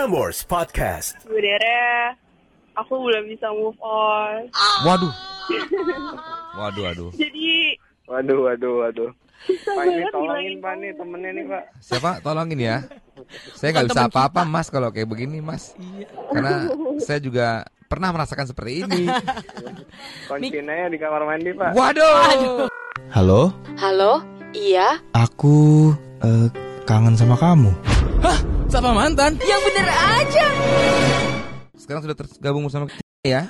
Prambors Podcast. Sebenarnya aku belum bisa move on. Waduh. Waduh, waduh. Jadi Waduh, waduh, waduh. Pak ini banget tolongin Pak nih temennya nih Pak. Siapa? Tolongin ya. Saya nggak bisa apa-apa, Mas, kalau kayak begini, Mas. Karena saya juga pernah merasakan seperti ini. Kunciin aja di kamar mandi Pak. Waduh. Halo, Halo, iya, aku eh, kangen sama kamu. Sama mantan? yang bener aja. Sekarang sudah tergabung bersama kita ya.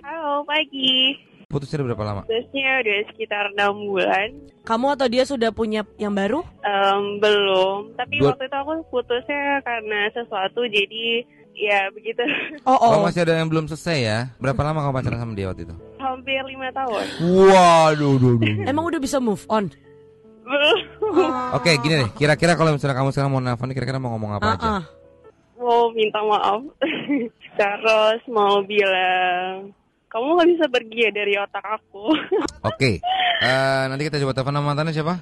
halo pagi. Putusnya udah berapa lama? Terusnya udah sekitar enam bulan. Kamu atau dia sudah punya yang baru? Em, belum. Tapi Dua- waktu itu aku putusnya karena sesuatu jadi ya begitu. Oh, Oh, masih ada yang belum selesai ya. Berapa lama kamu pacaran sama dia waktu itu? Hampir lima tahun. Waduh, duh, duh. Emang udah bisa move on? Oke, gini deh. Kira-kira kalau misalnya kamu sekarang mau nelfon, kira-kira mau ngomong apa aja? Ah, ah. Mau minta maaf. Terus mau bilang kamu nggak bisa pergi ya dari otak aku. Oke, eh, nanti kita coba telepon nama mantannya siapa?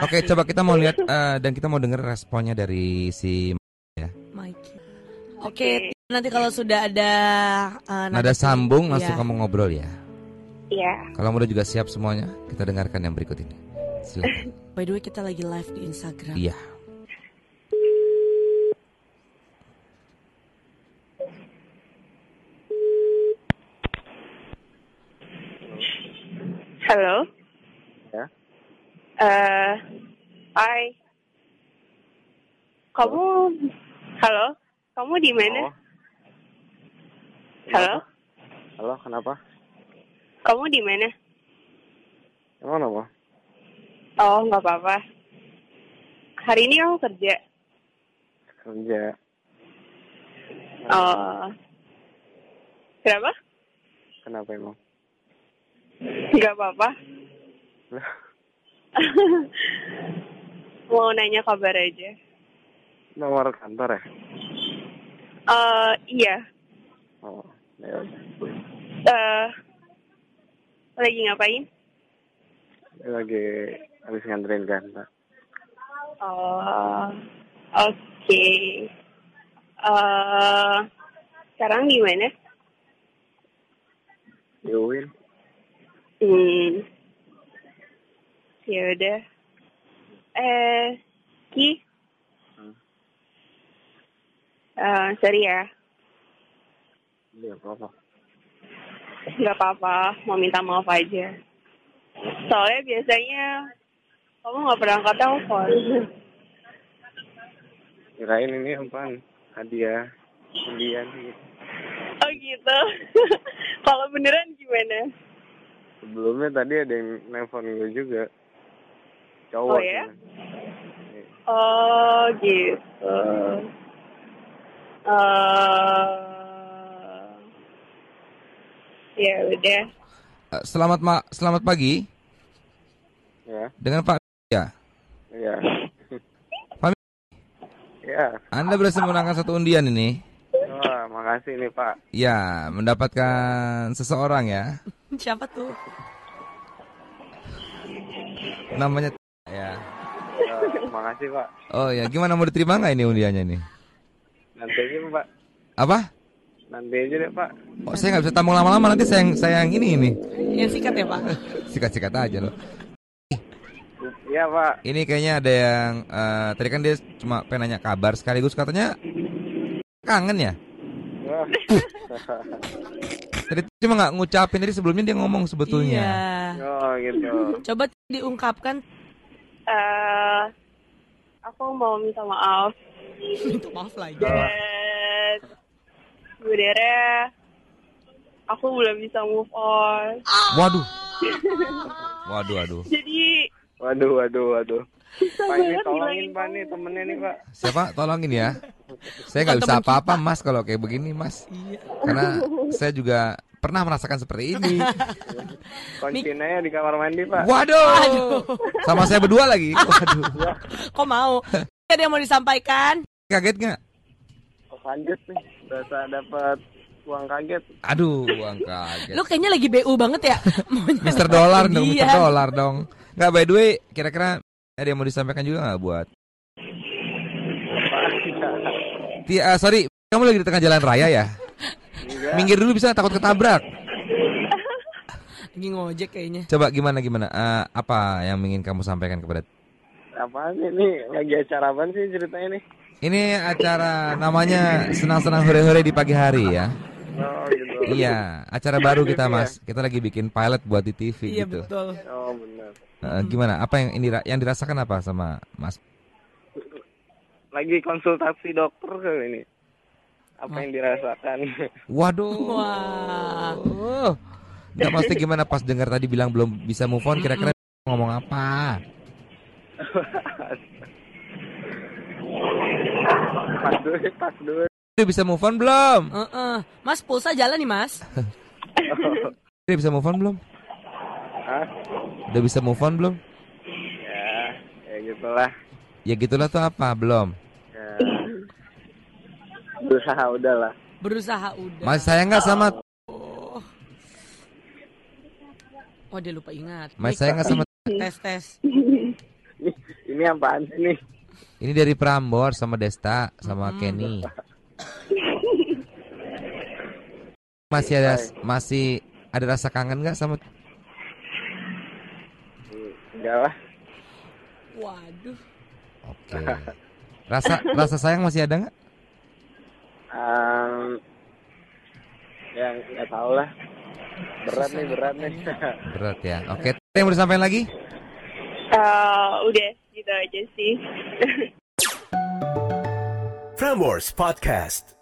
Oke, coba kita mau lihat eh, dan kita mau dengar responnya dari si Mikey. Oke, nanti kalau sudah ada uh, nada sambung langsung Iya. kamu ngobrol ya. Iya. Kalau kamu udah juga siap semuanya, kita dengarkan yang berikut ini. Silakan. By the way, kita lagi live di Instagram. Iya. Halo. Ya. Eh, hai. Kamu, halo. Kamu di mana? Oh, Halo. halo, kenapa? Kamu di mana? Emang apa? Oh, nggak apa-apa. Hari ini aku kerja. Kerja. Oh. Kenapa? Kenapa emang? Nggak apa-apa. Mau nanya kabar aja. nomor kantor ya? Eh, iya. Oh, ya. Eh, lagi ngapain? Lagi habis nganterin kantor. Oh, oke. Eh, sekarang di mana? Di UIN. Hmm. Ya udah. Eh, Ki. Hmm. Eh, sorry ya. Iya, apa-apa. Nggak apa-apa, mau minta maaf aja. Soalnya biasanya kamu nggak pernah angkat telepon. Kirain ini apaan? Hadiah. Undian gitu. oh gitu. Kalau beneran gimana? Sebelumnya tadi ada yang nelfon gue juga. Oh, Cowok. ya? cuman. Iya. Oh gitu. Eh, ya udah. Eh, selamat ma selamat pagi Dengan Pak ya. iya. Pak Ya, Anda berhasil memenangkan satu undian ini. wah makasih nih Pak. Ya, mendapatkan seseorang ya. Siapa tuh? Namanya ya. Eh, makasih Pak. Oh ya, gimana mau diterima nggak ini undiannya ini? Nanti aja Pak. Apa? Nanti aja deh Pak. Oh, saya nggak bisa tampung lama-lama nanti saya yang saya yang ini ini. Yang sikat ya, Pak? Sikat-sikat aja loh. Iya Pak. Ini kayaknya ada yang eh, tadi kan dia cuma pengen nanya kabar sekaligus katanya kangen ya. Tadi cuma nggak ngucapin tadi sebelumnya dia ngomong sebetulnya. Iya. Oh gitu. Coba diungkapkan. Eh, aku mau minta maaf. Minta maaf lagi. Dan sebenarnya aku belum bisa move on. Waduh. Waduh, waduh. Jadi Waduh, waduh, waduh. susah Pak ini tolongin Pak nih temennya nih Pak. Siapa? Tolongin ya. Saya nggak bisa apa-apa, Mas, kalau kayak begini, Mas. Karena saya juga pernah merasakan seperti ini. Kunciin aja di kamar mandi Pak. Waduh. Sama saya berdua lagi. Waduh. Kok mau? Ada yang mau disampaikan? Kaget nggak? Oh, kaget nih. Berasa dapat uang kaget. Aduh, uang kaget. Lu kayaknya lagi BU banget ya? Mister Dolar dong, Mister Iya. Dolar dong. Nggak by the way, kira-kira ada yang mau disampaikan juga nggak buat? Ti, ah, sorry, Kamu lagi di tengah jalan raya ya? Minggir dulu bisa takut ketabrak. Lagi ngojek kayaknya. Coba gimana gimana? Eh, apa yang ingin kamu sampaikan kepada Apaan sih ini? Lagi acara apa sih ceritanya nih? Ini acara namanya senang-senang hore-hore di pagi hari ya. Oh gitu. Iya, acara baru kita Mas. Kita lagi bikin pilot buat di TV Iya gitu. betul. Oh. Eh, gimana? Apa yang ini yang dirasakan apa sama Mas? Lagi konsultasi dokter kali ini. Apa yang dirasakan? Waduh. Wah. Nggak maksudnya gimana pas dengar tadi bilang belum bisa move on kira-kira ngomong apa? pas dulu, pas dulu. Udah bisa move on belum? Heeh. Mas pulsa jalan nih mas. Udah bisa move on belum? Hah? Udah bisa move on belum? Ya, ya gitulah. Ya gitulah tuh apa? Belum. Ya. Berusaha udahlah. Berusaha udah. Masih sayang nggak sama? Oh dia lupa ingat. Masih sayang nggak sama? Tes tes. Ini, ini apaan sih nih? Ini dari Prambor sama Desta sama Kenny. Masih ada masih ada rasa kangen nggak sama? Enggak lah. Waduh. Oke. Rasa rasa sayang masih ada nggak? Um, ya nggak tahu lah. Berat nih, berat nih. Berat ya. Oke. Ada Yang mau disampaikan lagi? Eh, udah gitu aja sih. Prambors Podcast.